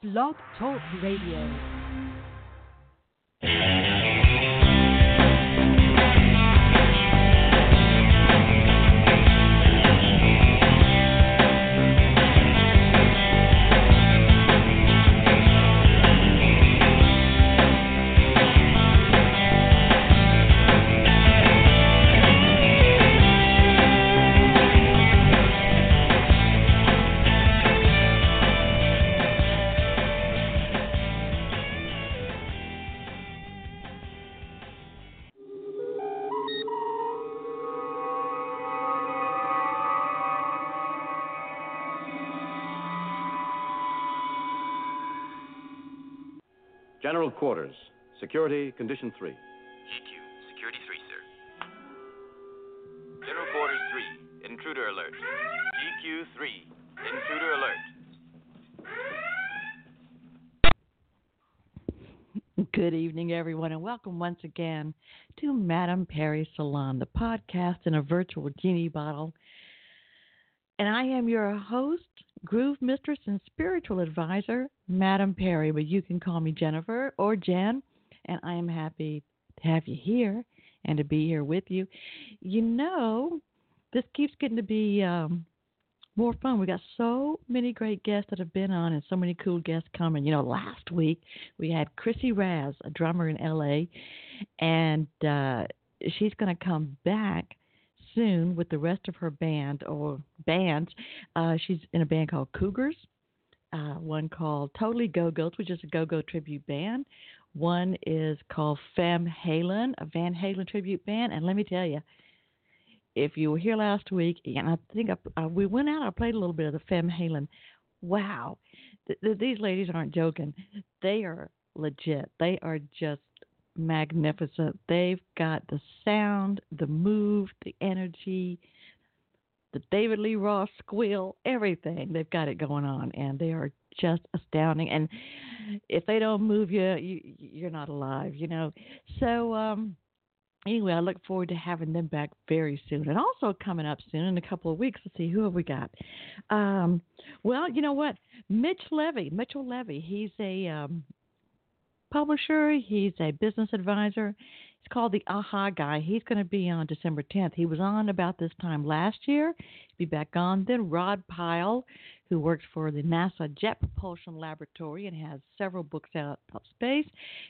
Blog Talk Radio. General Quarters. Security, Condition 3. GQ, Security 3, sir. General Quarters 3, Intruder Alert. GQ 3, Intruder Alert. Good evening, everyone, and welcome once again to Madame Perry Salon, the podcast in a virtual genie bottle. And I am your host, groove mistress, and spiritual advisor, Madam Perry, but you can call me Jennifer or Jen, and I am happy to have you here and to be here with you. You know, this keeps getting to be um, more fun. We got so many great guests that have been on, and so many cool guests coming. You know, last week we had Chrissy Raz, a drummer in L.A., and uh, she's going to come back soon with the rest of her band or bands. Uh, she's in a band called Cougars, uh, one called Totally Go Go's, which is a go go tribute band. One is called Fem Halen, a Van Halen tribute band. And let me tell you, if you were here last week, and I think I, uh, we went out, I played a little bit of the Fem Halen. Wow, th- th- these ladies aren't joking. They are legit. They are just magnificent. They've got the sound, the move, the energy, the David Lee Roth squeal, everything. They've got it going on, and they are just astounding. And if they don't move you, you you're not alive, you know. So um anyway, I look forward to having them back very soon. And also coming up soon in a couple of weeks, let's see who have we got. Um, well, you know what? Mitch Levy, Mitchell Levy, he's a um, publisher, he's a business advisor. He's called the AHA Guy. He's going to be on December 10th. He was on about this time last year. He'll be back on. Then Rod Pyle, who works for the NASA Jet Propulsion Laboratory and has several books out about space.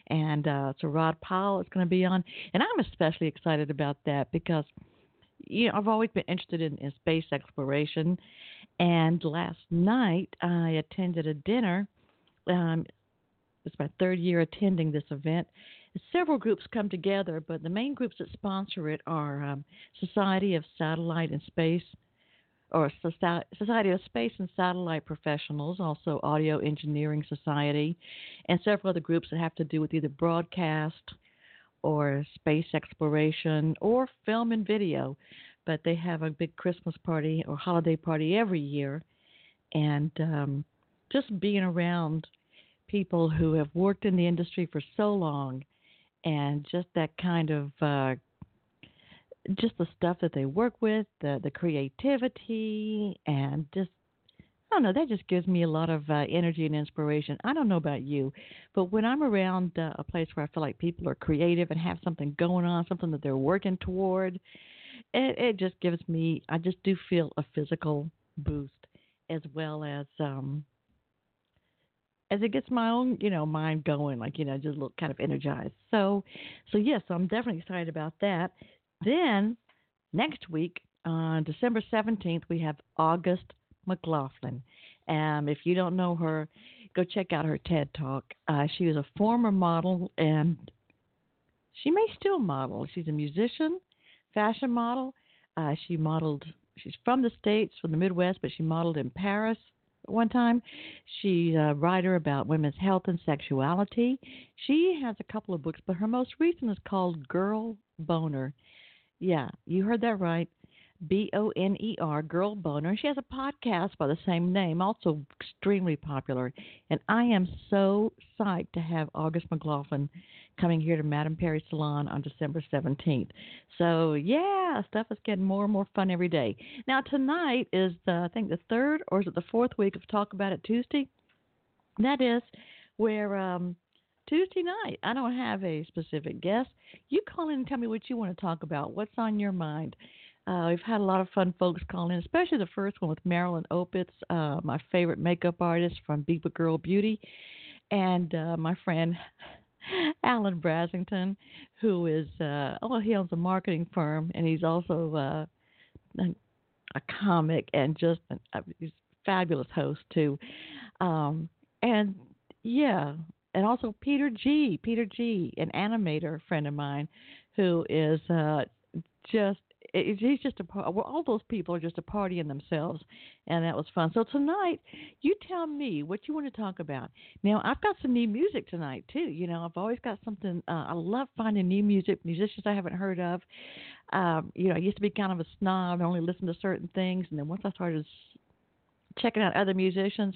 And uh, so Rod Pyle is going to be on. And I'm especially excited about that because you know, I've always been interested in, in space exploration. And last night I attended a dinner. Um, it's my third year attending this event. Several groups come together, but the main groups that sponsor it are um, Society of Satellite and Space, or Society of Space and Satellite Professionals, also Audio Engineering Society, and several other groups that have to do with either broadcast or space exploration or film and video. But they have a big Christmas party or holiday party every year, and um, just being around people who have worked in the industry for so long and just that kind of uh, just the stuff that they work with, the the creativity, and just I don't know. That just gives me a lot of uh, energy and inspiration. I don't know about you, but when I'm around uh, a place where I feel like people are creative and have something going on, something that they're working toward, it, it just gives me. I just do feel a physical boost as well as um, as it gets my own, you know, mind going, like, you know, just look kind of energized. So, so yes, I'm definitely excited about that. Then next week, on December 17th, we have August McLaughlin. Um, if you don't know her, go check out her TED Talk. Uh, she was a former model and she may still model. She's a musician, fashion model. Uh, she modeled, she's from the States, from the Midwest, but she modeled in Paris, one time. She's a uh, writer about women's health and sexuality. She has a couple of books, but her most recent is called Girl Boner. Yeah, you heard that right. B O N E R, Girl Boner. She has a podcast by the same name, also extremely popular. And I am so psyched to have August McLaughlin coming here to Madame Perry Salon on December 17th. So, yeah, stuff is getting more and more fun every day. Now, tonight is, the, I think, the third or is it the fourth week of Talk About It Tuesday? That is where um, Tuesday night, I don't have a specific guest. You call in and tell me what you want to talk about. What's on your mind? Uh, we've had a lot of fun folks calling in, especially the first one with Marilyn Opitz, uh, my favorite makeup artist from Biba Girl Beauty, and uh, my friend Alan Brasington, who is uh, oh he owns a marketing firm and he's also uh, a, comic and just a, a fabulous host too. Um, and yeah, and also Peter G. Peter G. An animator friend of mine, who is uh, just he's just a well, all those people are just a party in themselves, and that was fun. So tonight, you tell me what you want to talk about. Now I've got some new music tonight too. You know I've always got something. Uh, I love finding new music, musicians I haven't heard of. Um, you know I used to be kind of a snob and only listen to certain things, and then once I started checking out other musicians,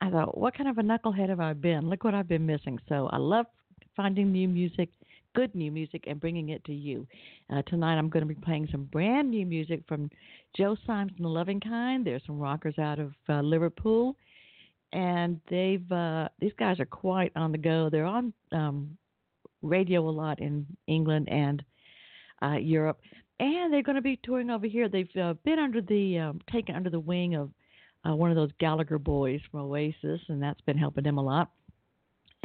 I thought, what kind of a knucklehead have I been? Look what I've been missing. So I love finding new music good new music and bringing it to you. Uh, tonight I'm going to be playing some brand new music from Joe Symes and the Loving Kind. There's some rockers out of uh, Liverpool, and they've uh, these guys are quite on the go. They're on um, radio a lot in England and uh, Europe, and they're going to be touring over here. They've uh, been under the um, taken under the wing of uh, one of those Gallagher boys from Oasis, and that's been helping them a lot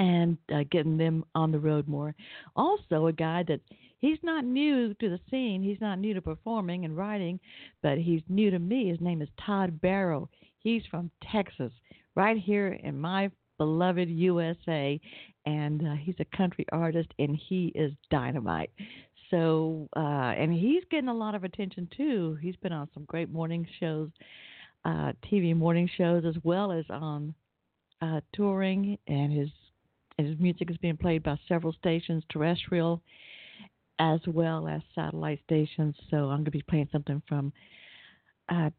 and uh, getting them on the road more. Also, a guy that he's not new to the scene, he's not new to performing and writing, but he's new to me. His name is Todd Barrow. He's from Texas, right here in my beloved USA, and uh, he's a country artist, and he is dynamite. So, uh, and he's getting a lot of attention too. He's been on some great morning shows, uh, TV morning shows, as well as on uh, touring, and his his music is being played by several stations, terrestrial as well as satellite stations. So I'm going to be playing something from uh,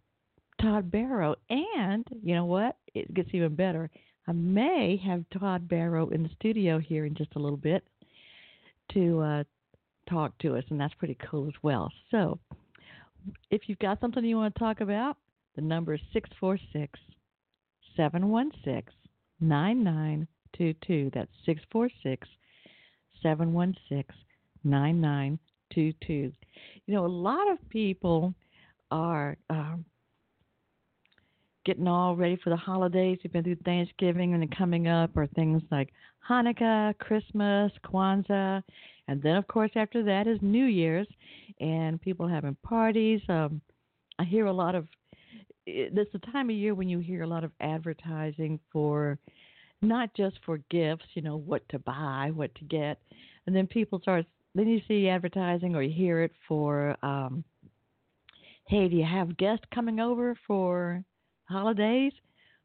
Todd Barrow. And you know what? It gets even better. I may have Todd Barrow in the studio here in just a little bit to uh, talk to us, and that's pretty cool as well. So if you've got something you want to talk about, the number is 646 716 9922. That's 646 716 9922. You know, a lot of people are um, getting all ready for the holidays. They've been through Thanksgiving and coming up are things like Hanukkah, Christmas, Kwanzaa, and then of course after that is New Year's, and people having parties. Um, I hear a lot of. This is the time of year when you hear a lot of advertising for not just for gifts, you know, what to buy, what to get. And then people start, then you see advertising or you hear it for, um, hey, do you have guests coming over for holidays?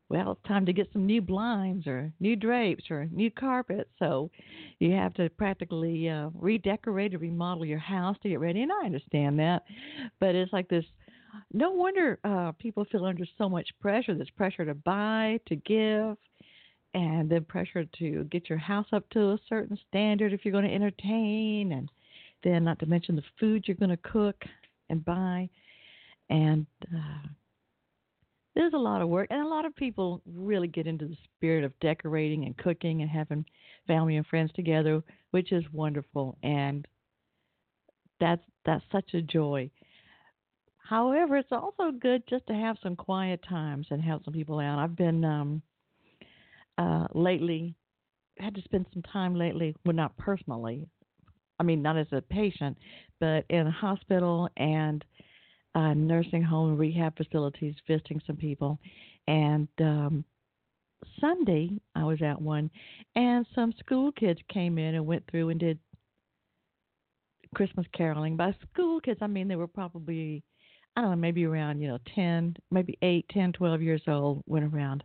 Well, it's time to get some new blinds or new drapes or new carpet. So you have to practically uh, redecorate or remodel your house to get ready. And I understand that. But it's like this no wonder uh, people feel under so much pressure. This pressure to buy, to give, and then pressure to get your house up to a certain standard if you're going to entertain, and then not to mention the food you're going to cook and buy. And uh, there's a lot of work, and a lot of people really get into the spirit of decorating and cooking and having family and friends together, which is wonderful, and that's that's such a joy. However, it's also good just to have some quiet times and have some people out. I've been um, uh, lately, had to spend some time lately, well, not personally, I mean, not as a patient, but in a hospital and uh, nursing home rehab facilities, visiting some people. And um, Sunday, I was at one, and some school kids came in and went through and did Christmas caroling. By school kids, I mean they were probably, I don't know, maybe around, you know, 10, maybe 8, 10, 12 years old, went around.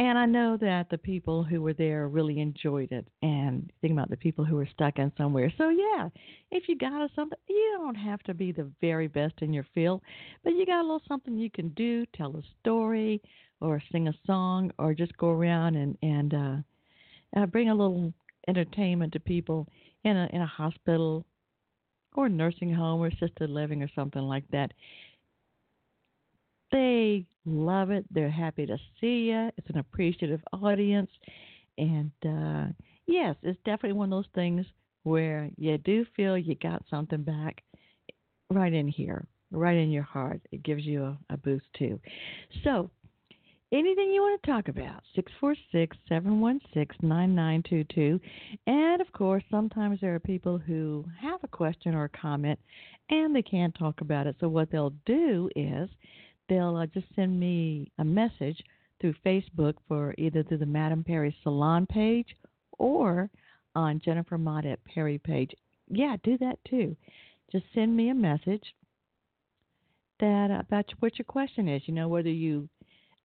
And I know that the people who were there really enjoyed it and think about the people who were stuck in somewhere. So yeah, if you got a something you don't have to be the very best in your field, but you got a little something you can do, tell a story or sing a song or just go around and and uh, uh bring a little entertainment to people in a in a hospital or nursing home or assisted living or something like that they love it. They're happy to see you. It's an appreciative audience. And uh, yes, it's definitely one of those things where you do feel you got something back right in here, right in your heart. It gives you a, a boost too. So, anything you want to talk about, 646 716 9922. And of course, sometimes there are people who have a question or a comment and they can't talk about it. So, what they'll do is they'll uh, just send me a message through Facebook for either through the Madam Perry Salon page or on Jennifer Mott at Perry page. Yeah, do that too. Just send me a message that uh, about what your question is. You know, whether you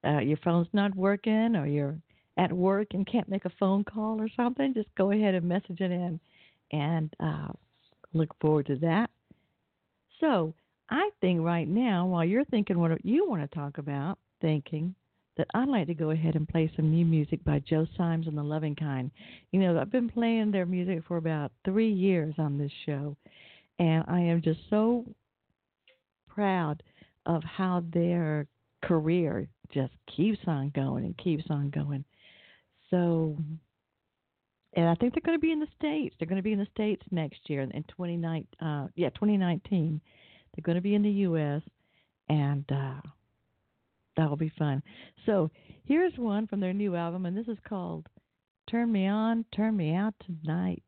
uh, your phone's not working or you're at work and can't make a phone call or something, just go ahead and message it in, and uh, look forward to that. So I think right now, while you're thinking what you want to talk about, thinking that I'd like to go ahead and play some new music by Joe Symes and the Loving Kind. You know, I've been playing their music for about three years on this show, and I am just so proud of how their career just keeps on going and keeps on going. So, and I think they're going to be in the states. They're going to be in the states next year in 2019. Uh, yeah, 2019. They're going to be in the U.S. and uh, that'll be fun. So here's one from their new album, and this is called "Turn Me On, Turn Me Out Tonight."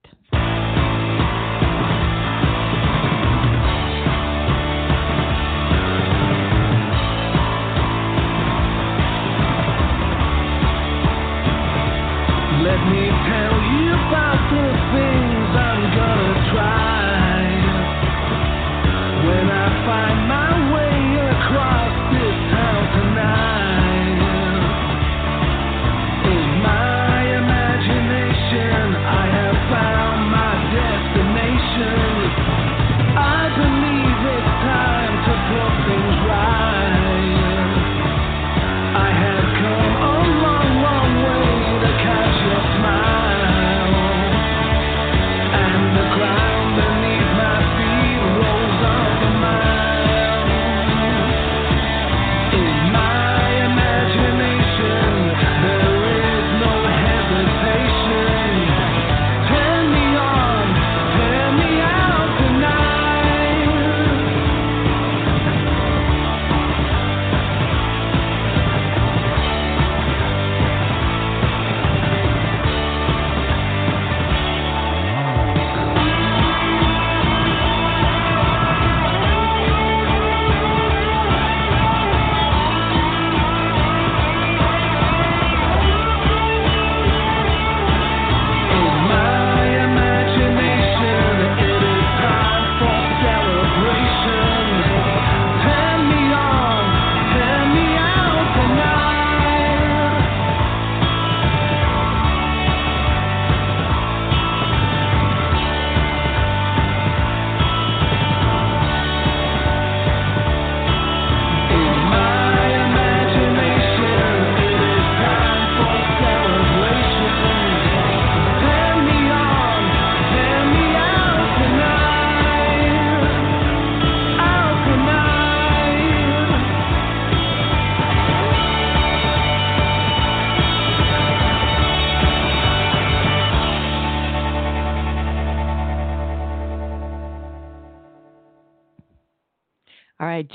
Let me tell you about the things I'm gonna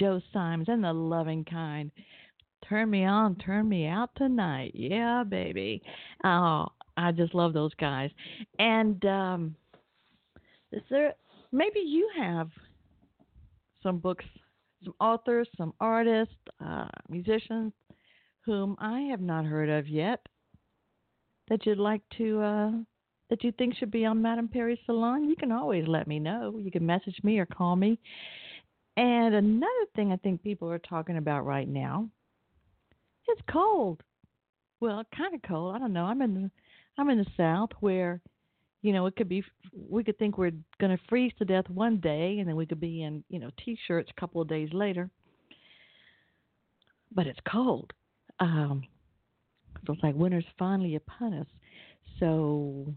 Joe Symes and the Loving Kind. Turn me on, turn me out tonight. Yeah, baby. Oh, I just love those guys. And um, is there maybe you have some books, some authors, some artists, uh, musicians whom I have not heard of yet that you'd like to uh, that you think should be on Madame Perry's Salon? You can always let me know. You can message me or call me. And another thing I think people are talking about right now, it's cold. Well, kind of cold. I don't know. I'm in the I'm in the South where, you know, it could be we could think we're going to freeze to death one day, and then we could be in you know t-shirts a couple of days later. But it's cold. Um, so it's like winter's finally upon us. So,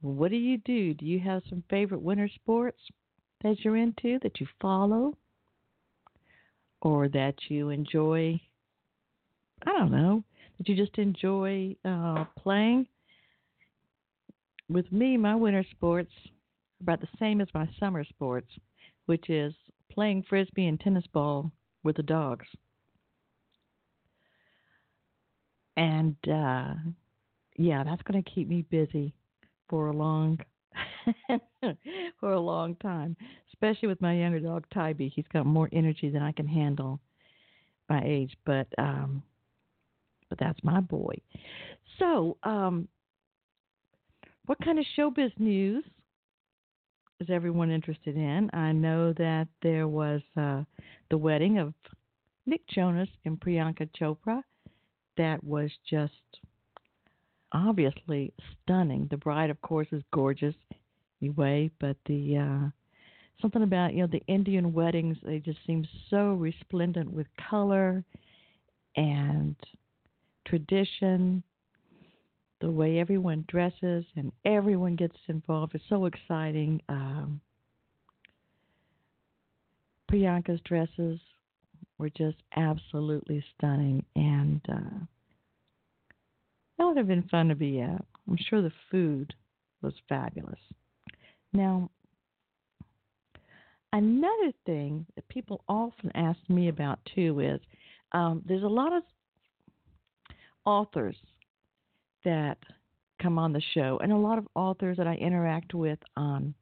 what do you do? Do you have some favorite winter sports that you're into that you follow? Or that you enjoy, I don't know, that you just enjoy uh, playing. With me, my winter sports are about the same as my summer sports, which is playing frisbee and tennis ball with the dogs. And uh, yeah, that's going to keep me busy for a long for a long time, especially with my younger dog Tybee. He's got more energy than I can handle my age, but um but that's my boy. So, um what kind of showbiz news is everyone interested in? I know that there was uh the wedding of Nick Jonas and Priyanka Chopra that was just obviously stunning. The bride, of course, is gorgeous anyway, but the uh, something about you know the Indian weddings they just seem so resplendent with color and tradition. The way everyone dresses and everyone gets involved is so exciting. Um, Priyanka's dresses were just absolutely stunning, and uh, that would have been fun to be at. I'm sure the food was fabulous. Now, another thing that people often ask me about too is um, there's a lot of authors that come on the show, and a lot of authors that I interact with on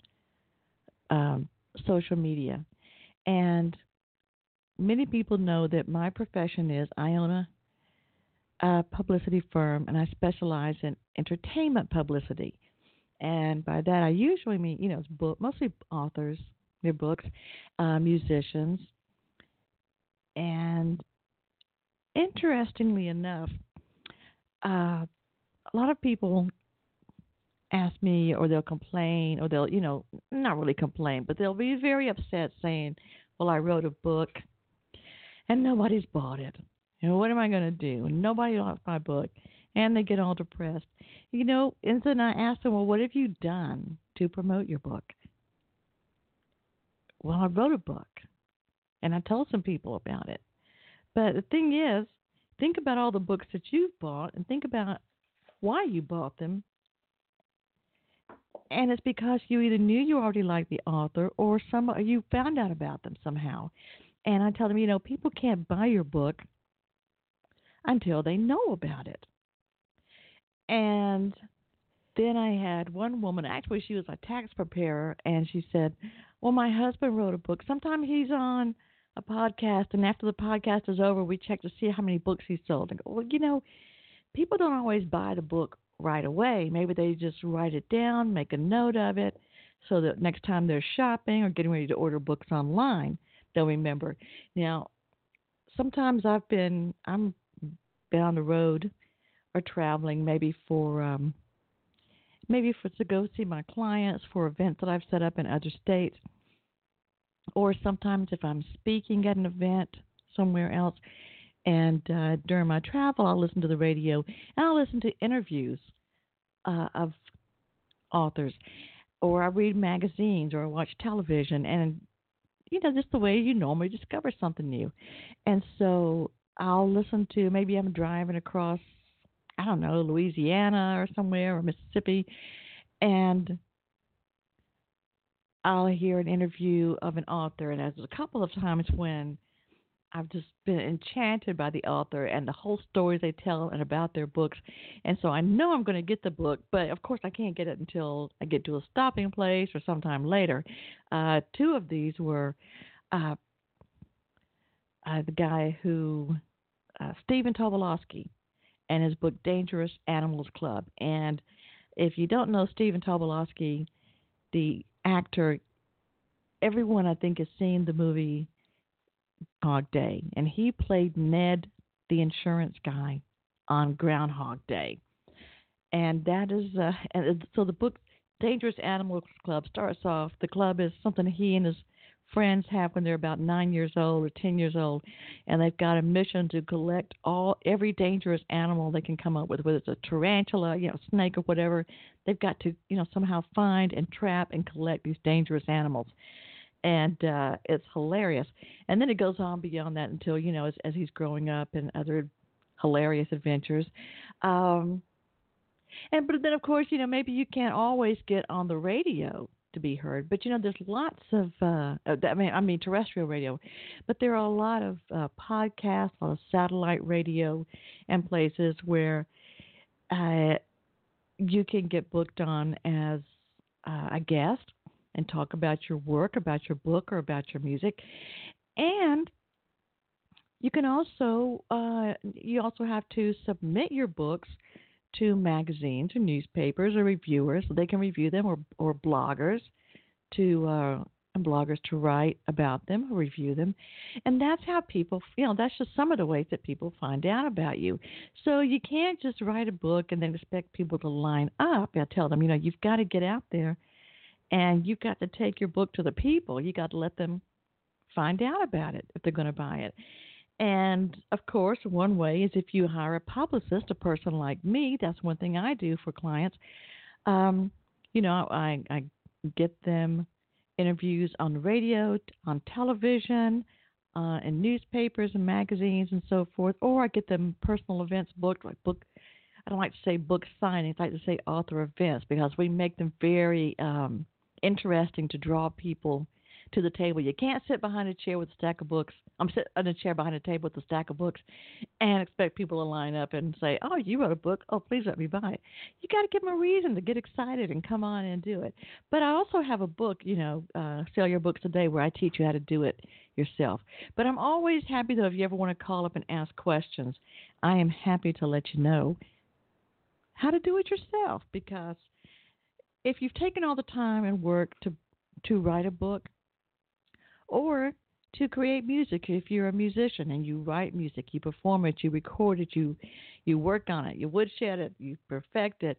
um, social media. And many people know that my profession is I own a, a publicity firm, and I specialize in entertainment publicity. And by that, I usually mean, you know, it's book, mostly authors, their books, uh, musicians. And interestingly enough, uh, a lot of people ask me or they'll complain or they'll, you know, not really complain, but they'll be very upset saying, well, I wrote a book and nobody's bought it. You know, what am I going to do? Nobody wants my book. And they get all depressed. You know, and then I ask them, well, what have you done to promote your book? Well, I wrote a book and I told some people about it. But the thing is, think about all the books that you've bought and think about why you bought them. And it's because you either knew you already liked the author or some you found out about them somehow. And I tell them, you know, people can't buy your book until they know about it. And then I had one woman, actually, she was a tax preparer, and she said, Well, my husband wrote a book. Sometimes he's on a podcast, and after the podcast is over, we check to see how many books he sold. And go, Well, you know, people don't always buy the book right away. Maybe they just write it down, make a note of it, so that next time they're shopping or getting ready to order books online, they'll remember. Now, sometimes I've been, I'm been on the road or traveling, maybe for um, maybe for to go see my clients for events that I've set up in other states, or sometimes if I'm speaking at an event somewhere else, and uh, during my travel I'll listen to the radio and I'll listen to interviews uh, of authors, or I read magazines or I watch television, and you know just the way you normally discover something new, and so I'll listen to maybe I'm driving across I don't know, Louisiana or somewhere or Mississippi, and I'll hear an interview of an author, and there's a couple of times when I've just been enchanted by the author and the whole stories they tell and about their books, and so I know I'm going to get the book, but of course I can't get it until I get to a stopping place or sometime later. Uh, two of these were uh, uh, the guy who uh, Stephen Tobolowsky and his book Dangerous Animals Club. And if you don't know Stephen Tobolowsky, the actor, everyone I think has seen the movie Groundhog Day, and he played Ned, the insurance guy, on Groundhog Day. And that is, uh, and so the book Dangerous Animals Club starts off. The club is something he and his friends have when they're about nine years old or ten years old, and they've got a mission to collect all every dangerous animal they can come up with, whether it's a tarantula, you know, snake or whatever. They've got to, you know, somehow find and trap and collect these dangerous animals. and uh, it's hilarious. And then it goes on beyond that until you know as, as he's growing up and other hilarious adventures. Um, and but then of course you know maybe you can't always get on the radio to be heard, but you know there's lots of uh, I mean I mean terrestrial radio, but there are a lot of uh, podcasts, a lot of satellite radio, and places where uh, you can get booked on as uh, a guest and talk about your work, about your book, or about your music. And you can also uh, you also have to submit your books to magazines or newspapers or reviewers so they can review them, or or bloggers to uh, and bloggers to write about them or review them. And that's how people, you know, that's just some of the ways that people find out about you. So you can't just write a book and then expect people to line up. I tell them, you know, you've got to get out there and you've got to take your book to the people. You got to let them find out about it if they're going to buy it. And of course, one way is if you hire a publicist, a person like me. That's one thing I do for clients. Um, you know, I, I get them interviews on radio, on television, uh, in newspapers and magazines and so forth, or I get them personal events booked, like book. I don't like to say book signings. I like to say author events because we make them very um, interesting to draw people to the table. You can't sit behind a chair with a stack of books. I'm sitting in a chair behind a table with a stack of books and expect people to line up and say, "Oh, you wrote a book. Oh, please let me buy it." You got to give them a reason to get excited and come on and do it. But I also have a book, you know, uh, sell your books today, where I teach you how to do it yourself. But I'm always happy though if you ever want to call up and ask questions, I am happy to let you know how to do it yourself because if you've taken all the time and work to to write a book or to create music if you're a musician and you write music you perform it you record it you you work on it you woodshed it you perfect it.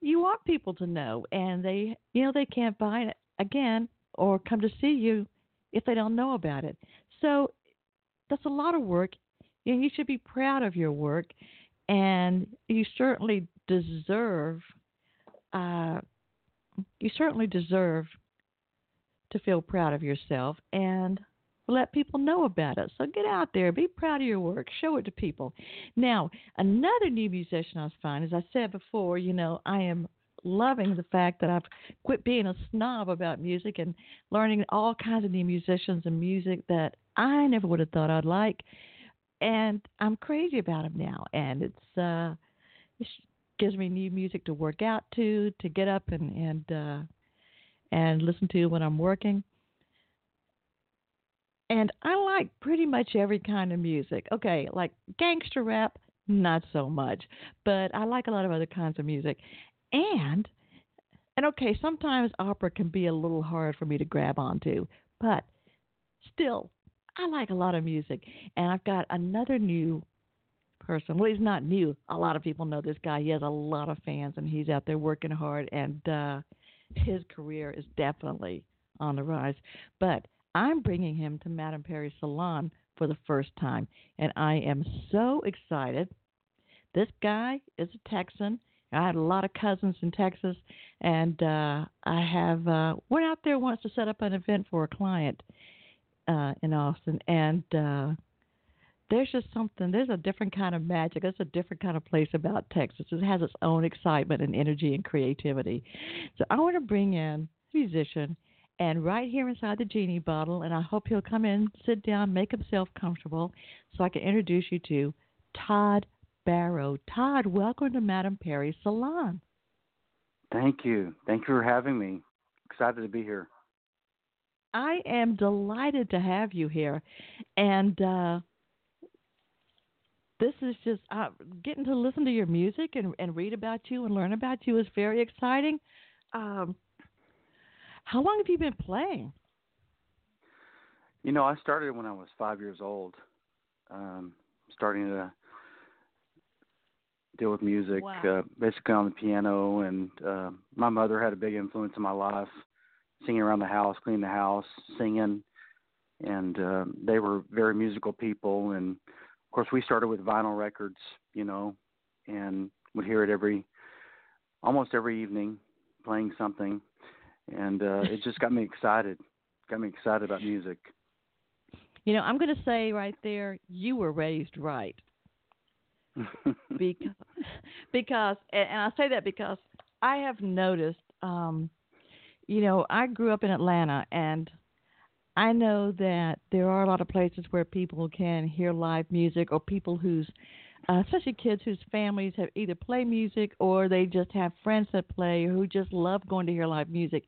You want people to know and they you know they can't buy it again or come to see you if they don't know about it. So that's a lot of work and you should be proud of your work and you certainly deserve uh, you certainly deserve to feel proud of yourself and let people know about it. So get out there, be proud of your work, show it to people. Now, another new musician I find, as I said before, you know, I am loving the fact that I've quit being a snob about music and learning all kinds of new musicians and music that I never would have thought I'd like. And I'm crazy about them now. And it's, uh, it gives me new music to work out to, to get up and, and, uh, and listen to when I'm working. And I like pretty much every kind of music. Okay, like gangster rap, not so much, but I like a lot of other kinds of music. And and okay, sometimes opera can be a little hard for me to grab onto, but still, I like a lot of music. And I've got another new person. Well, he's not new. A lot of people know this guy. He has a lot of fans, and he's out there working hard. And uh, his career is definitely on the rise. But I'm bringing him to Madame Perry Salon for the first time, and I am so excited. This guy is a Texan. I had a lot of cousins in Texas, and uh, I have uh, went out there once to set up an event for a client uh, in Austin, and uh, there's just something. There's a different kind of magic. There's a different kind of place about Texas. It has its own excitement and energy and creativity. So I want to bring in a musician, and right here inside the genie bottle, and I hope he'll come in, sit down, make himself comfortable, so I can introduce you to Todd Barrow. Todd, welcome to Madame Perry Salon. Thank you. Thank you for having me. Excited to be here. I am delighted to have you here, and. Uh, this is just uh, getting to listen to your music and, and read about you and learn about you is very exciting. Um, how long have you been playing? You know, I started when I was five years old, um, starting to deal with music, wow. uh, basically on the piano. And uh, my mother had a big influence in my life, singing around the house, cleaning the house, singing. And uh, they were very musical people. And of course, we started with vinyl records, you know, and would hear it every, almost every evening, playing something, and uh, it just got me excited. got me excited about music. You know, I'm going to say right there, you were raised right. because, because, and I say that because I have noticed, um, you know, I grew up in Atlanta, and I know that there are a lot of places where people can hear live music, or people whose, uh, especially kids whose families have either play music or they just have friends that play, or who just love going to hear live music,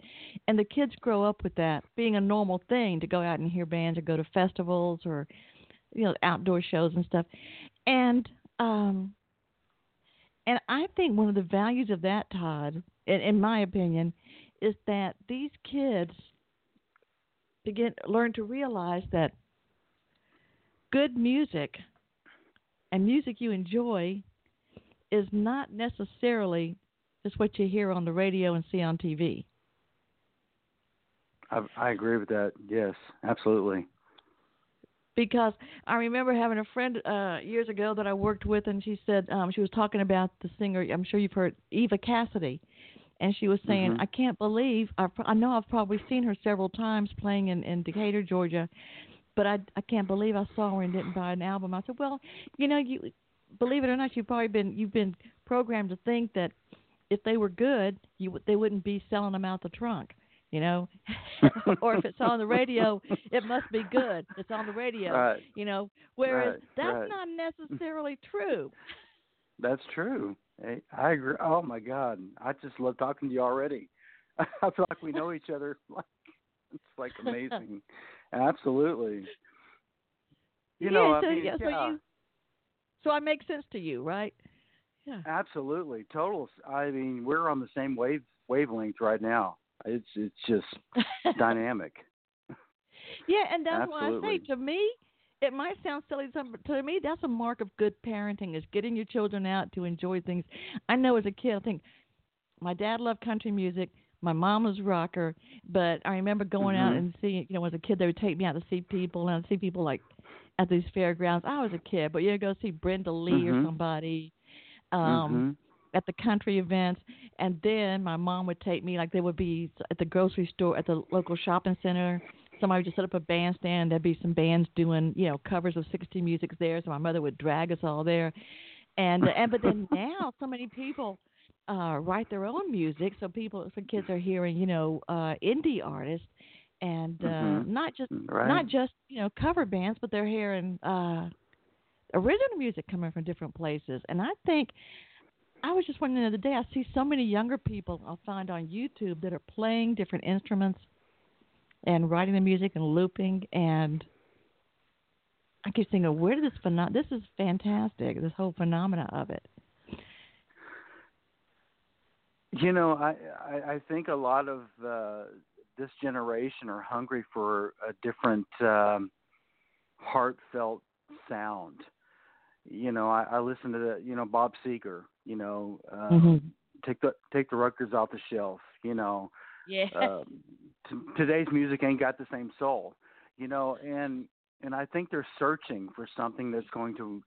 and the kids grow up with that being a normal thing to go out and hear bands or go to festivals or, you know, outdoor shows and stuff, and um, and I think one of the values of that, Todd, in, in my opinion, is that these kids begin learn to realize that good music and music you enjoy is not necessarily just what you hear on the radio and see on TV. I, I agree with that. Yes, absolutely because I remember having a friend uh years ago that I worked with, and she said um she was talking about the singer. I'm sure you've heard Eva Cassidy, and she was saying, mm-hmm. "I can't believe I I know I've probably seen her several times playing in in Decatur, Georgia, but I I can't believe I saw her and didn't buy an album." I said, "Well, you know, you believe it or not, you've probably been you've been programmed to think that." If they were good, you they wouldn't be selling them out the trunk you know or if it's on the radio it must be good it's on the radio right. you know whereas right. that's right. not necessarily true that's true hey, i agree. Oh my god. I just love talking to you already. I feel like we know each other. Like it's like amazing. Absolutely. You yeah, know so, I mean, yeah, so yeah. you so i make sense to you right? Yeah. Absolutely. Total i mean we're on the same wave wavelength right now. It's it's just dynamic. Yeah, and that's Absolutely. why I say to me, it might sound silly, but to me, that's a mark of good parenting is getting your children out to enjoy things. I know as a kid, I think my dad loved country music. My mom was rocker, but I remember going mm-hmm. out and seeing. You know, as a kid, they would take me out to see people, and I'd see people like at these fairgrounds. I was a kid, but you go see Brenda Lee mm-hmm. or somebody. Um, mm-hmm at the country events and then my mom would take me like there would be at the grocery store at the local shopping center somebody would just set up a bandstand there'd be some bands doing you know covers of 60 musics there so my mother would drag us all there and and but then now so many people uh write their own music so people so kids are hearing you know uh indie artists and uh mm-hmm. not just right. not just you know cover bands but they're hearing uh original music coming from different places and i think I was just wondering the other day. I see so many younger people I'll find on YouTube that are playing different instruments and writing the music and looping, and I keep thinking, where did this phenom- This is fantastic. This whole phenomena of it. You know, I I, I think a lot of uh, this generation are hungry for a different um, heartfelt sound you know, I, I listen to the, you know, Bob Seger, you know, um, mm-hmm. take the take the records off the shelf, you know. Yeah. Um, t- today's music ain't got the same soul, you know, and and I think they're searching for something that's going to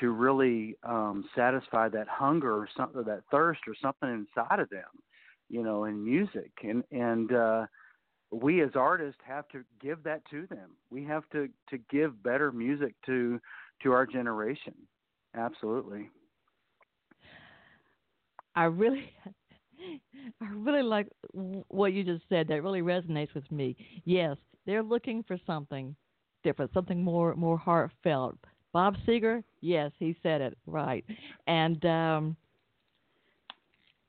to really um satisfy that hunger or something that thirst or something inside of them, you know, in music. And and uh we as artists have to give that to them. We have to to give better music to to our generation. Absolutely. I really, I really like what you just said. That really resonates with me. Yes, they're looking for something different, something more more heartfelt. Bob Seger, yes, he said it right, and um,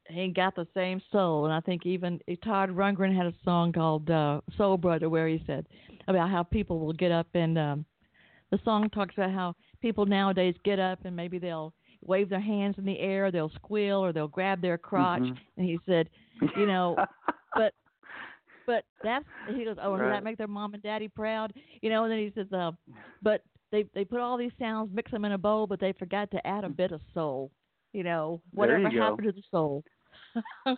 he got the same soul. And I think even Todd Rundgren had a song called uh, "Soul Brother," where he said about how people will get up and um, the song talks about how people nowadays get up and maybe they'll wave their hands in the air, they'll squeal or they'll grab their crotch. Mm-hmm. And he said, you know, but but that's he goes, oh, right. does that make their mom and daddy proud? You know, and then he says, uh, but they they put all these sounds, mix them in a bowl, but they forgot to add a bit of soul. You know, whatever you happened to the soul.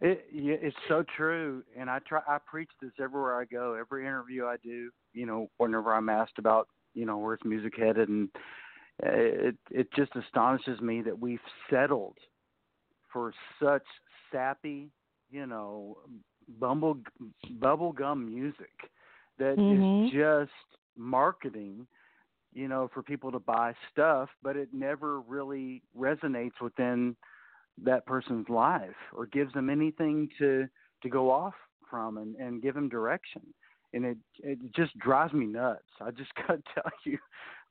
It, it's so true, and I try. I preach this everywhere I go. Every interview I do, you know, whenever I'm asked about you know where's music headed, and it it just astonishes me that we've settled for such sappy, you know, bumble bubblegum music that Mhm. is just marketing, you know, for people to buy stuff, but it never really resonates within that person's life or gives them anything to to go off from and and give them direction. And it it just drives me nuts. I just got to tell you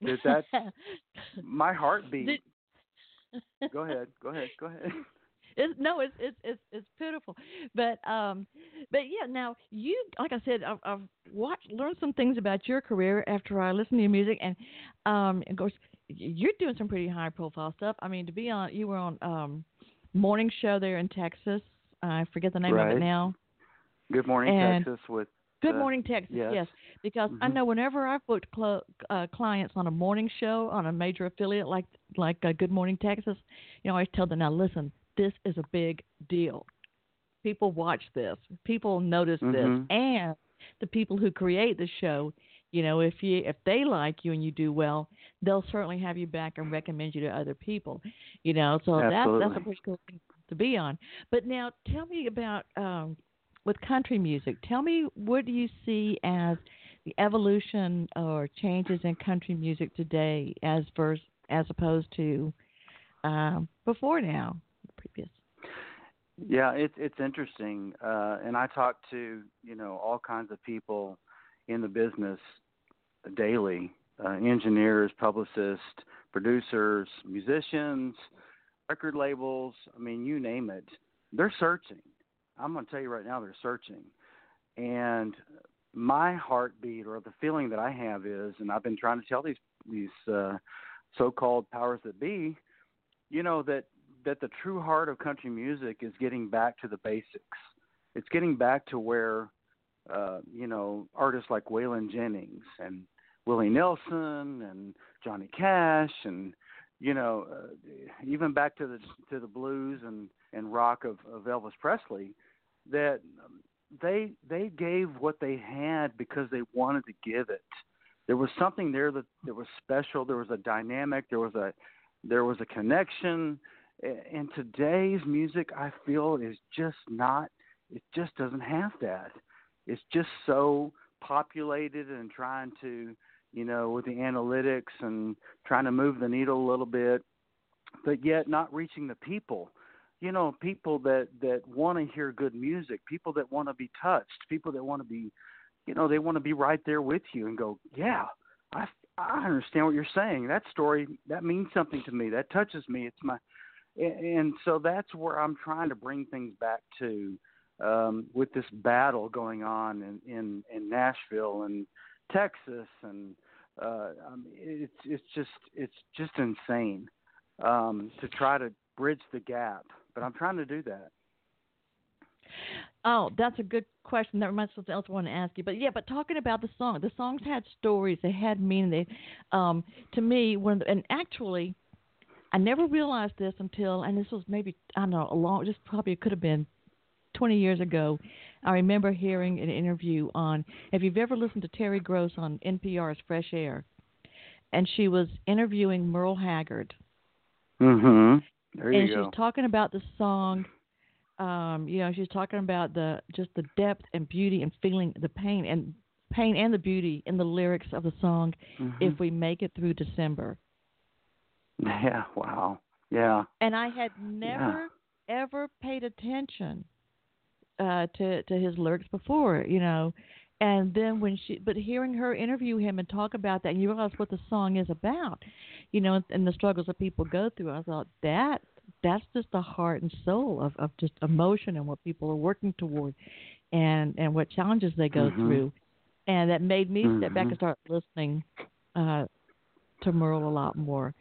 that that's my heartbeat. Did- go ahead. Go ahead. Go ahead. It's, no, it's it's it's it's pitiful, but um, but yeah. Now you, like I said, I've, I've watched, learned some things about your career after I listened to your music, and um, of course, you're doing some pretty high profile stuff. I mean, to be on, you were on um, morning show there in Texas. I forget the name of it now. Good morning, And- Texas. With Good Morning Texas, yes. because I Mhm. know whenever I've booked cl- uh, clients on a morning show on a major affiliate like like uh, Good Morning Texas, you know, I always tell them, now listen, this is a big deal. People watch this, people notice Mhm. this, and the people who create the show, you know, if you if they like you and you do well, they'll certainly have you back and recommend you to other people, you know. So that's that's a Absolutely. pretty cool thing to be on. But now, tell me about um, with country music. Tell me what do you see as the evolution or changes in country music today, as vers as opposed to um, before now, previous. Yeah, it's it's interesting, uh, and I talk to you know all kinds of people in the business daily: uh, engineers, publicists, producers, musicians, record labels. I mean, you name it. They're searching. I'm going to tell you right now, they're searching, and my heartbeat or the feeling that I have is, and I've been trying to tell these these uh, so-called powers that be, you know that that the true heart of country music is getting back to the basics. It's getting back to where, uh, you know, artists like Waylon Jennings and Willie Nelson and Johnny Cash and you know, uh, even back to the to the blues and and rock of, of Elvis Presley, that they they gave what they had because they wanted to give it. There was something there that that was special. There was a dynamic. There was a there was a connection and today's music i feel is just not it just doesn't have that it's just so populated and trying to you know with the analytics and trying to move the needle a little bit but yet not reaching the people you know people that that want to hear good music people that want to be touched people that want to be you know they want to be right there with you and go yeah i i understand what you're saying that story that means something to me that touches me it's my and so that's where I'm trying to bring things back to um, with this battle going on in, in, in Nashville and Texas, and uh, um, it's it's just it's just insane um, to try to bridge the gap. But I'm trying to do that. Oh, that's a good question. That reminds something else I want to ask you. But yeah, but talking about the song, the songs had stories. They had meaning. They, um, to me, when and actually, I never realized this until, and this was maybe I don't know, a long, just probably it could have been 20 years ago. I remember hearing an interview on. If you've ever listened to Terry Gross on NPR's Fresh Air, and she was interviewing Merle Haggard, Mm-hmm. There and go. she's talking about the song um you know she's talking about the just the depth and beauty and feeling the pain and pain and the beauty in the lyrics of the song Mhm. if we make it through december yeah. Wow. Yeah. and i had never ever paid attention uh to to his lyrics before you know and then when she but hearing her interview him and talk about that and you realize what the song is about you know and the struggles that people go through i thought that that's just the heart and soul of of just emotion and what people are working toward and and what challenges they go Mhm. through and that made me step back and start listening uh to merle a lot more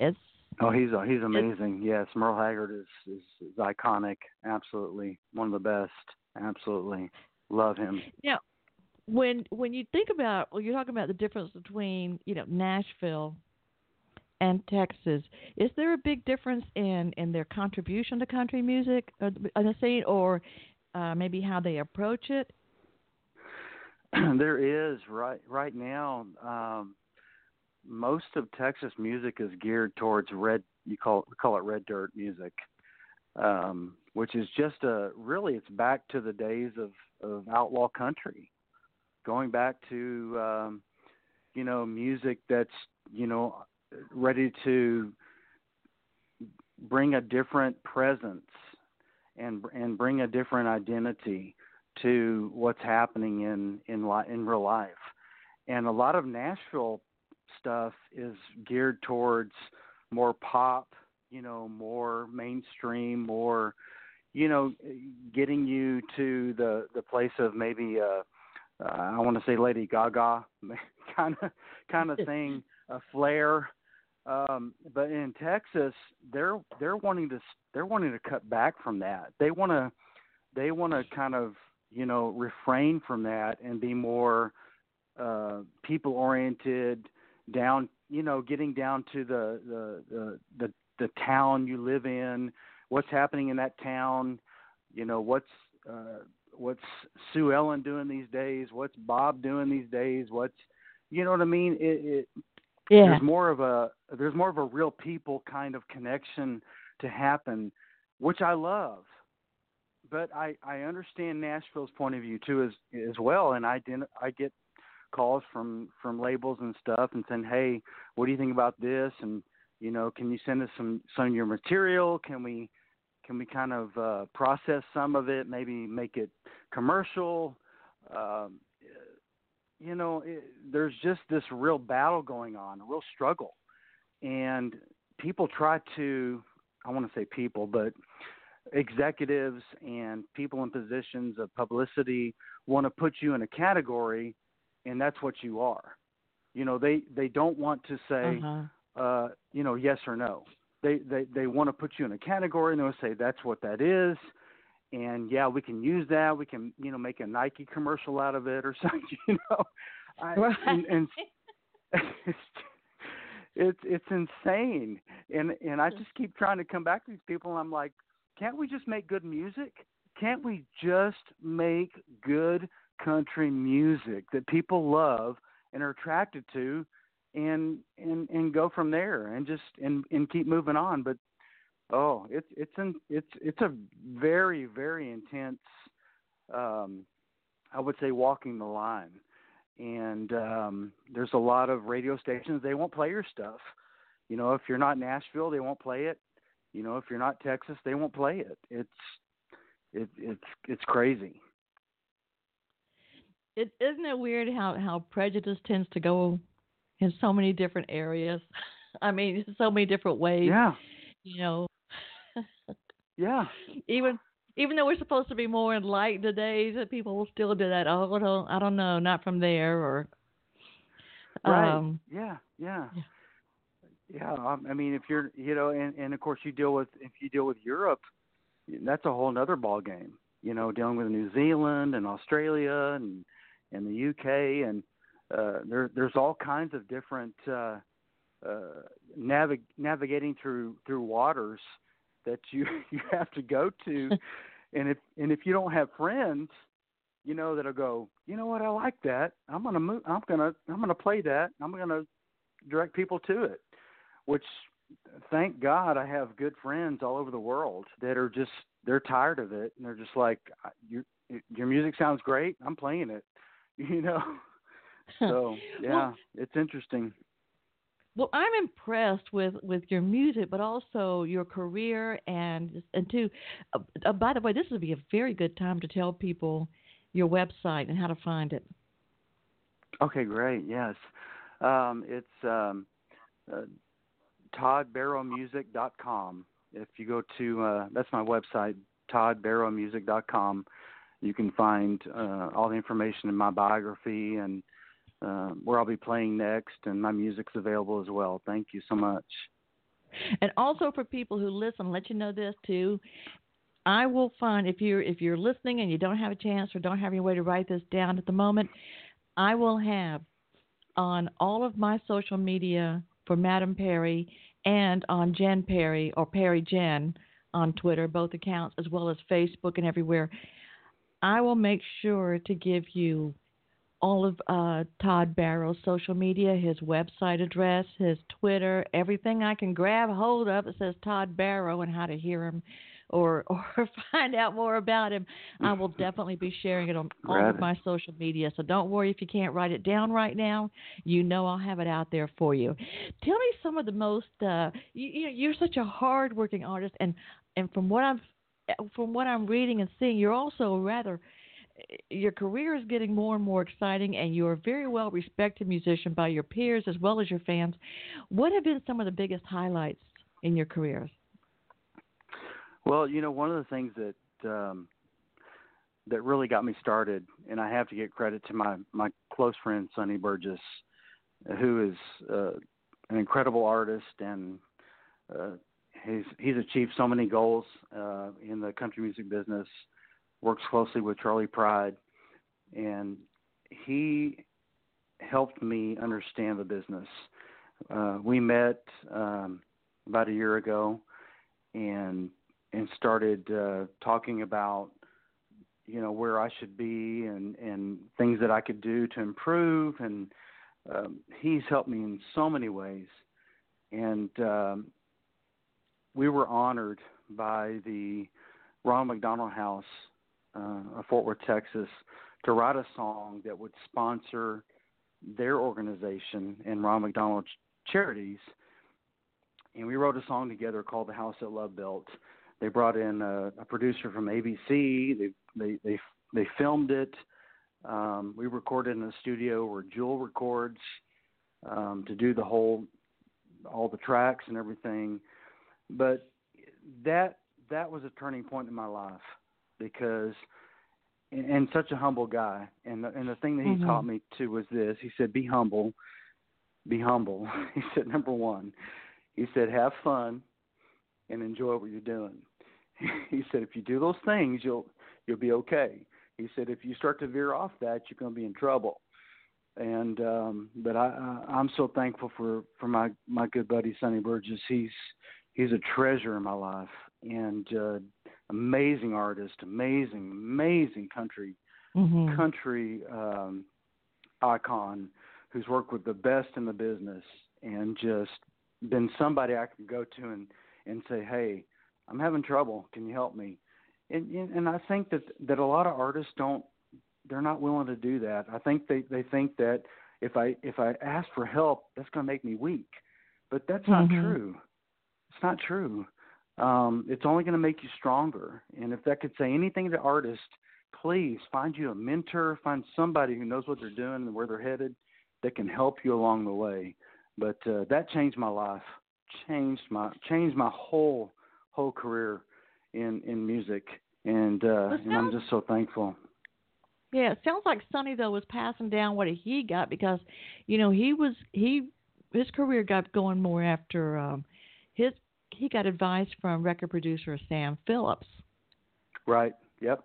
it's Oh, he's he's amazing. Yes, Merle Haggard is, is is iconic. Absolutely, one of the best. Absolutely, love him. Now, when when you think about well, you're talking about the difference between you know Nashville and Texas. Is there a big difference in in their contribution to country music, or on the scene, or uh, maybe how they approach it? there is right right now. Um, most of Texas music is geared towards red. You call it, we call it red dirt music. Um, which is just a really it's back to the days of of outlaw country, going back to um, you know music that's you know ready to bring a different presence and and bring a different identity to what's happening in in in real life. And a lot of Nashville stuff is geared towards more pop, you know, more mainstream, more you know, getting you to the the place of maybe uh, uh I want to say Lady Gaga kind of kind of thing, a flair um, but in Texas, they're they're wanting to they're wanting to cut back from that. They want to they want to kind of you know refrain from that and be more uh, people oriented, down you know getting down to the, the the the the town you live in, what's happening in that town, you know what's uh, what's Sue Ellen doing these days, what's Bob doing these days, what's you know what I mean? It, it yeah. there's more of a there's more of a real people kind of connection to happen, which I love. But I I understand Nashville's point of view too as as well, and I didn't I get calls from from labels and stuff and saying, hey, what do you think about this? And you know, can you send us some some of your material? Can we can we kind of uh, process some of it, maybe make it commercial? Um, you know, it, there's just this real battle going on, a real struggle. And people try to, I want to say people, but executives and people in positions of publicity want to put you in a category, and that's what you are. You know, they, they don't want to say, uh-huh. uh, you know, yes or no. They, they, they want to put you in a category and they'll say that's what that is and yeah, we can use that. We can, you know, make a Nike commercial out of it or something, you know. I, right. and, and it's, it's it's insane, and and I hmm. just keep trying to come back to these people, and I'm like, can't we just make good music? Can't we just make good country music that people love and are attracted to, and and and go from there, and just and and keep moving on? But Oh, it's it's it's it's a very very intense. Um, I would say walking the line, and um, there's a lot of radio stations they won't play your stuff. You know, if you're not Nashville, they won't play it. You know, if you're not Texas, they won't play it. It's it, it's it's crazy. It isn't it weird how how prejudice tends to go in so many different areas. I mean, so many different ways. Yeah. You know, yeah. Even even though we're supposed to be more enlightened today, that people will still do that. Oh, I don't, I don't know, not from there, or right. Um, yeah, yeah, yeah. Yeah, um, I mean, if you're, you know, and, and of course you deal with if you deal with Europe, that's a whole other ball game. You know, dealing with New Zealand and Australia and and the UK and uh, there there's all kinds of different uh, uh, navig- navigating through through waters that you you have to go to. And if and if you don't have friends you know that'll go you know what? I like that. I'm going to move i'm to i'm to play that. I'm going to direct people to it. Which thank god i have good friends all over the world that are just they're tired of it. And they're just like your your music sounds great. I'm playing it. You know so yeah well, it's interesting well, I'm impressed with with your music, but also your career, and and too. Uh, uh, by the way, this would be a very good time to tell people your website and how to find it. Okay, great. Yes, um, it's um, uh, toddbarrowmusic.com. If you go to uh, that's my website, toddbarrowmusic.com, you can find uh, all the information in my biography and uh, where I'll be playing next, and my music's available as well. Thank you so much. And also for people who listen, let you know this too. I will find if you're if you're listening and you don't have a chance or don't have any way to write this down at the moment, I will have on all of my social media for Madame Perry and on Jen Perry or Perry Jen on Twitter, both accounts, as well as Facebook and everywhere. I will make sure to give you all of uh, Todd Barrow's social media, his website address, his Twitter, everything I can grab hold of that says Todd Barrow and how to hear him or or find out more about him, I will definitely be sharing it on all of my social media. So don't worry if you can't write it down right now. You know I'll have it out there for you. Tell me some of the most. Uh, you, you know, you're such a hardworking artist, and and from what I'm from what I'm reading and seeing, you're also rather your career is getting more and more exciting, and you're a very well respected musician by your peers as well as your fans. What have been some of the biggest highlights in your careers? Well, you know, one of the things that um, that really got me started, and I have to get credit to my my close friend Sonny Burgess, who is uh, an incredible artist and uh, he's he's achieved so many goals uh, in the country music business. Works closely with Charley Pride, and he helped me understand the business. Uh, we met um, about a year ago, and and started uh, talking about you know where I should be and and things that I could do to improve. And um, he's helped me in so many ways, and um, we were honored by the Ronald McDonald House uh, Fort Worth, Texas, to write a song that would sponsor their organization and Ron McDonald Charities. And we wrote a song together called "The House That Love Built." They brought in a, a producer from ABC. They they they they filmed it. Um, we recorded in a studio where Jewel records um, to do the whole all the tracks and everything but that that was a turning point in my life because and, and such a humble guy. And the, and the thing that he mm-hmm. taught me too was this. He said be humble. Be humble. He said number 1 he said have fun and enjoy what you're doing. He said if you do those things you'll you'll be okay. He said if you start to veer off that you're going to be in trouble. And um but i, I i'm so thankful for for my my good buddy sonny burgess. He's he's a treasure in my life. And uh, amazing artist, amazing, amazing country mm-hmm. country um, icon who's worked with the best in the business and just been somebody I can go to and and say, hey, I'm having trouble. Can you help me? And and I think that that a lot of artists don't they're not willing to do that. I think they they think that if I if I ask for help, that's going to make me weak. But that's not mm-hmm. true. It's not true. Um, it's only going to make you stronger. And if that could say anything to artists, please find you a mentor, find somebody who knows what they're doing and where they're headed that can help you along the way. But uh, that changed my life, changed my changed my whole whole career in in music, and uh, and I'm just so thankful. Yeah, it sounds like Sonny though was passing down what he got because, you know, he was he his career got going more after um, his he got advice from record producer Sam Phillips. Right. Yep.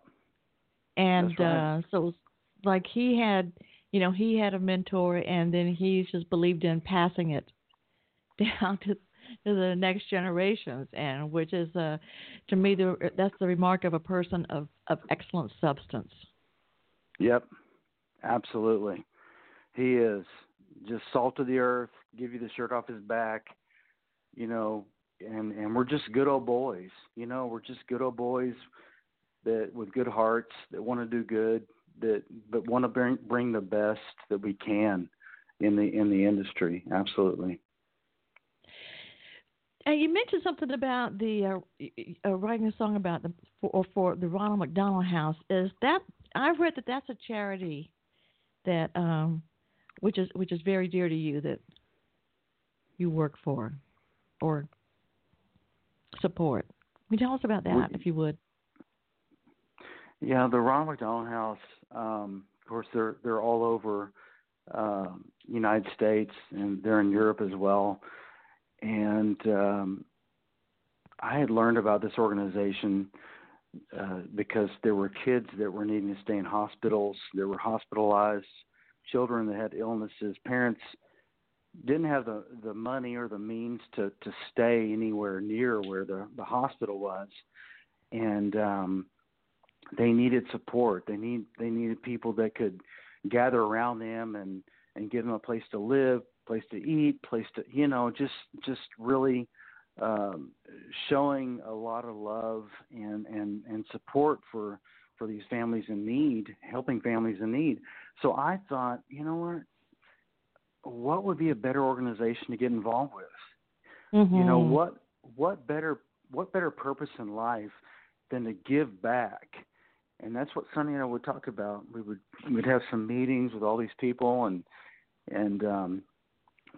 And right. uh so like he had you know, he had a mentor and then he just believed in passing it down to to the next generations and which is uh to me the that's the remark of a person of of excellent substance. Yep. Absolutely. He is just salt of the earth, give you the shirt off his back you know, and and we're just good old boys. You know, we're just good old boys that with good hearts that want to do good, that but want to bring bring the best that we can in the in the industry. Absolutely. And you mentioned something about the uh, uh, writing a song about the for, for the Ronald McDonald House. Is that I've read that that's a charity that um, which is which is very dear to you that you work for or support. Can you tell us about that, if you would? Yeah, the Ronald McDonald House. Um, of course, they're they're all over uh, United States and they're in Europe as well. And um, I had learned about this organization uh, because there were kids that were needing to stay in hospitals. There were hospitalized children that had illnesses. Parents didn't have the the money or the means to to stay anywhere near where the the hospital was and um they needed support they need they needed people that could gather around them and and give them a place to live place to eat place to you know just just really um, showing a lot of love and and and support for for these families in need, helping families in need. So I thought, you know what? What would be a better organization to get involved with? Mm-hmm. You know what? What better what better purpose in life than to give back? And that's what Sonny and I would talk about. We would we'd have some meetings with all these people, and and um,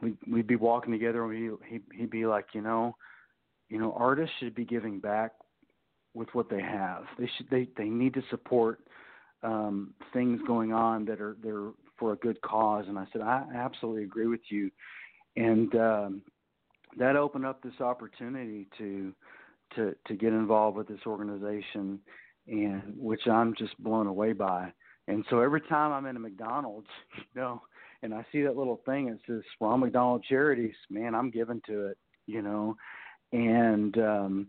we'd we'd be walking together, and we he'd, he'd be like, you know, you know, artists should be giving back with what they have. They should they they need to support um, things going on that are they're for a good cause. And I said I absolutely agree with you, and um, that opened up this opportunity to to to get involved with this organization, and which I'm just blown away by. And so every time I'm in a McDonald's, you know, and I see that little thing that says Ronald McDonald Charities, man, I'm giving to it, you know, and um,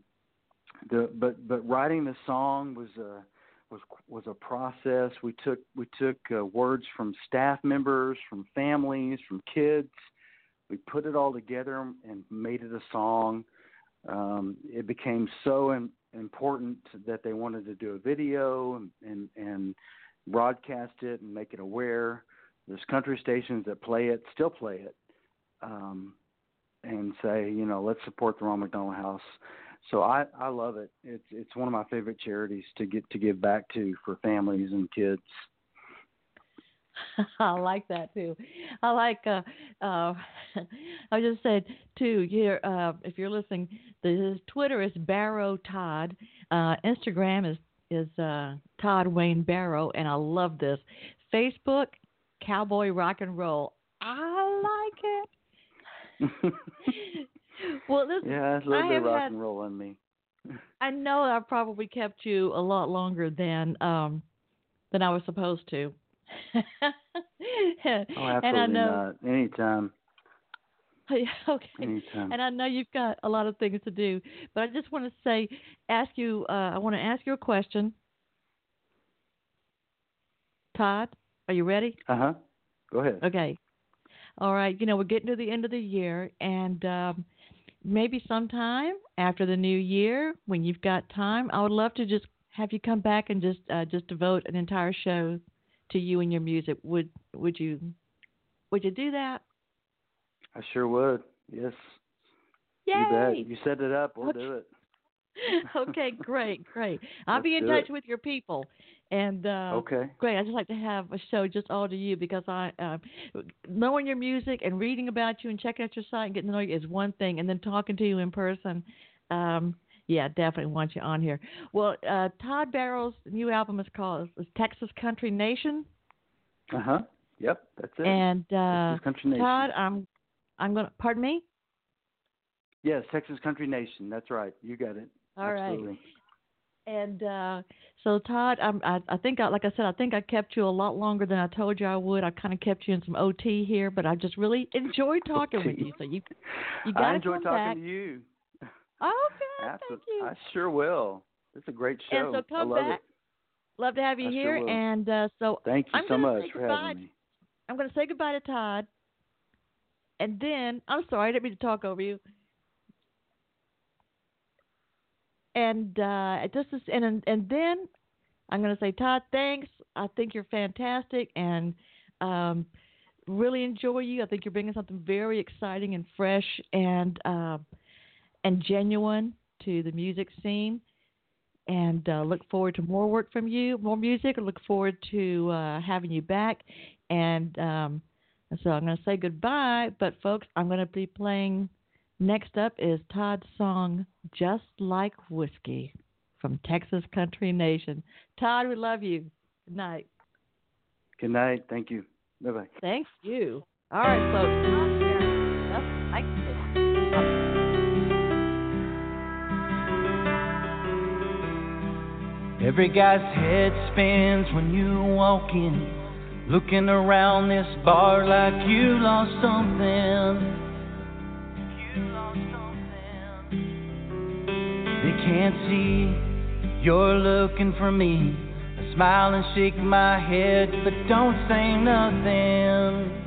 the but but writing the song was a was was a process. We took we took uh, words from staff members, from families, from kids. We put it all together and made it a song. Um, it became so important that they wanted to do a video and, and and broadcast it and make it aware. There's country stations that play it, still play it, um, and say, you know, let's support the Ron McDonald House so I I love it. It's it's one of my favorite charities to get to give back to for families and kids. I like that too. I like. uh uh I just said too. Here, uh, if you're listening, the Twitter is Barrow Todd. Uh, Instagram is is uh, Todd Wayne Barrow, and I love this. Facebook, Cowboy Rock and Roll. I like it. well, this yeah, it's a little I bit have rock had, and roll in me. I know I probably kept you a lot longer than um than I was supposed to. oh, absolutely and I know, not. Anytime. okay. Anytime. And I know you've got a lot of things to do, but I just want to say, ask you. Uh, I want to ask you a question. Todd, are you ready? Uh huh. Go ahead. Okay. All right. You know, we're getting to the end of the year, and um, maybe sometime after the new year, when you've got time, I would love to just have you come back and just uh, just devote an entire show to you and your music. Would would you would you do that? I sure would. Yes. Yay! You bet. You set it up, we'll do it. okay, great, great. I'll Let's be in touch it. with your people. And uh Okay. great. I just like to have a show just all to you because I uh, knowing your music and reading about you and checking out your site and getting to know you is one thing, and then talking to you in person. Um, yeah, definitely want you on here. Well, uh, Todd Barrow's new album is called is Texas Country Nation, Uh huh. Yep. That's it. and uh, Texas Country Nation. Todd, I'm I'm gonna pardon me. Yes, Texas Country Nation. That's right. You got it. All right. And uh, so, Todd, I'm, I, I think, I, like I said, I think I kept you a lot longer than I told you I would. I kind of kept you in some OT here, but I just really enjoyed talking with you. So you, you got I to enjoy come talking back. to you. Oh, okay, thank you. I sure will. It's a great show. and so I come love back. it. Love to have you I sure here. will. and uh, so Thank you I'm so much for having me. I'm going to say goodbye to Todd. And then, I'm sorry, I didn't mean to talk over you. And uh, this is, and and then I'm going to say, Todd, thanks. I think you're fantastic, and um, really enjoy you. I think you're bringing something very exciting and fresh and uh, and genuine to the music scene. And uh, look forward to more work from you, more music. Look forward to uh, having you back. And um, so I'm going to say goodbye. But folks, I'm going to be playing. Next up is Todd's song "Just Like Whiskey" from Texas Country Nation. Todd, we love you. Good night. Good night. Thank you. Bye bye. Thank you. All right, folks. Just Like Whiskey. Every guy's head spins when you walk in, looking around this bar like you lost something. Can't see you're looking for me. I smile and shake my head, but don't say nothing.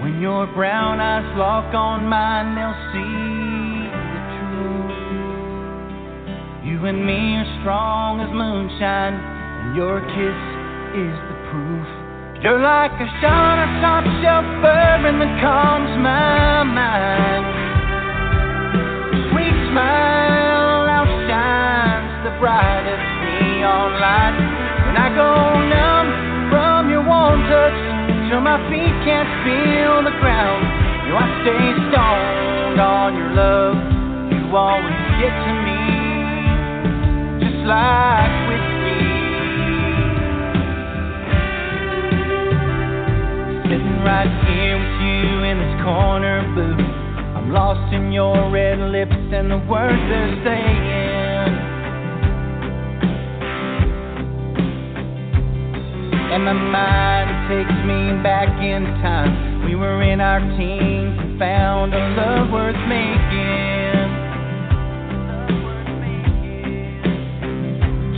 When When your brown eyes lock on mine, they'll see the truth. You and me are strong as moonshine, and your kiss is the proof. You're like a shot of top shelf bourbon that calms my mind. My feet can't feel the ground. You, I stay stoned on your love. You always get to me, just like whiskey. Sitting right here with you in this corner booth. I'm lost in your red lips and the words they're saying. And my mind takes me back in time. We were in our teens and found a love worth making.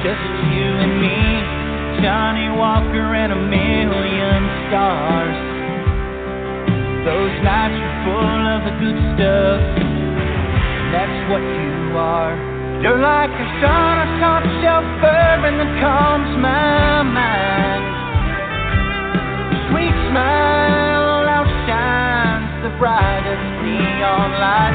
Just you and me, Johnnie Walker, and a million stars. Those nights were full of the good stuff. That's what you are. You're like a shot of top shelf bourbon that calms my mind. Smile outshines the brightest neon light.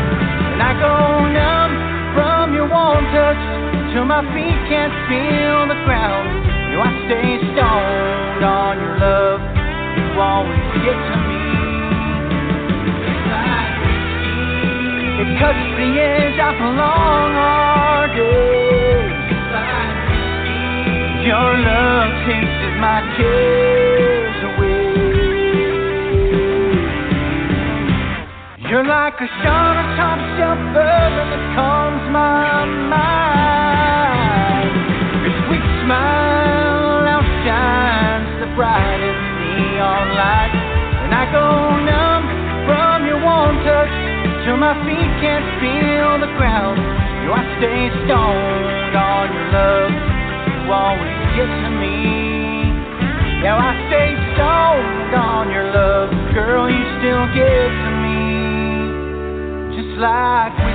And I go numb from your warm touch till my feet can't feel the ground. You, I stay stoned on your love. You always get to me. It cuts the edge off a long, hard day. Your love takes my cares You're like a shot of top shelf bourbon that calms my mind. Your sweet smile outshines the brightest neon light. And I go numb from your warm touch till my feet can't feel the ground. You, I stay stoned on your love. You always get to me. Yeah, I stay stoned on your love. Girl, you still get to me. Like whiskey.